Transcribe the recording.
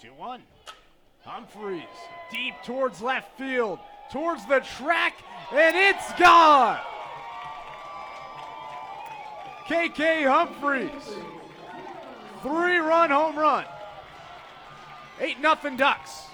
2 1. Humphreys deep towards left field, towards the track, and it's gone. KK Humphreys, three run home run. 8 nothing Ducks.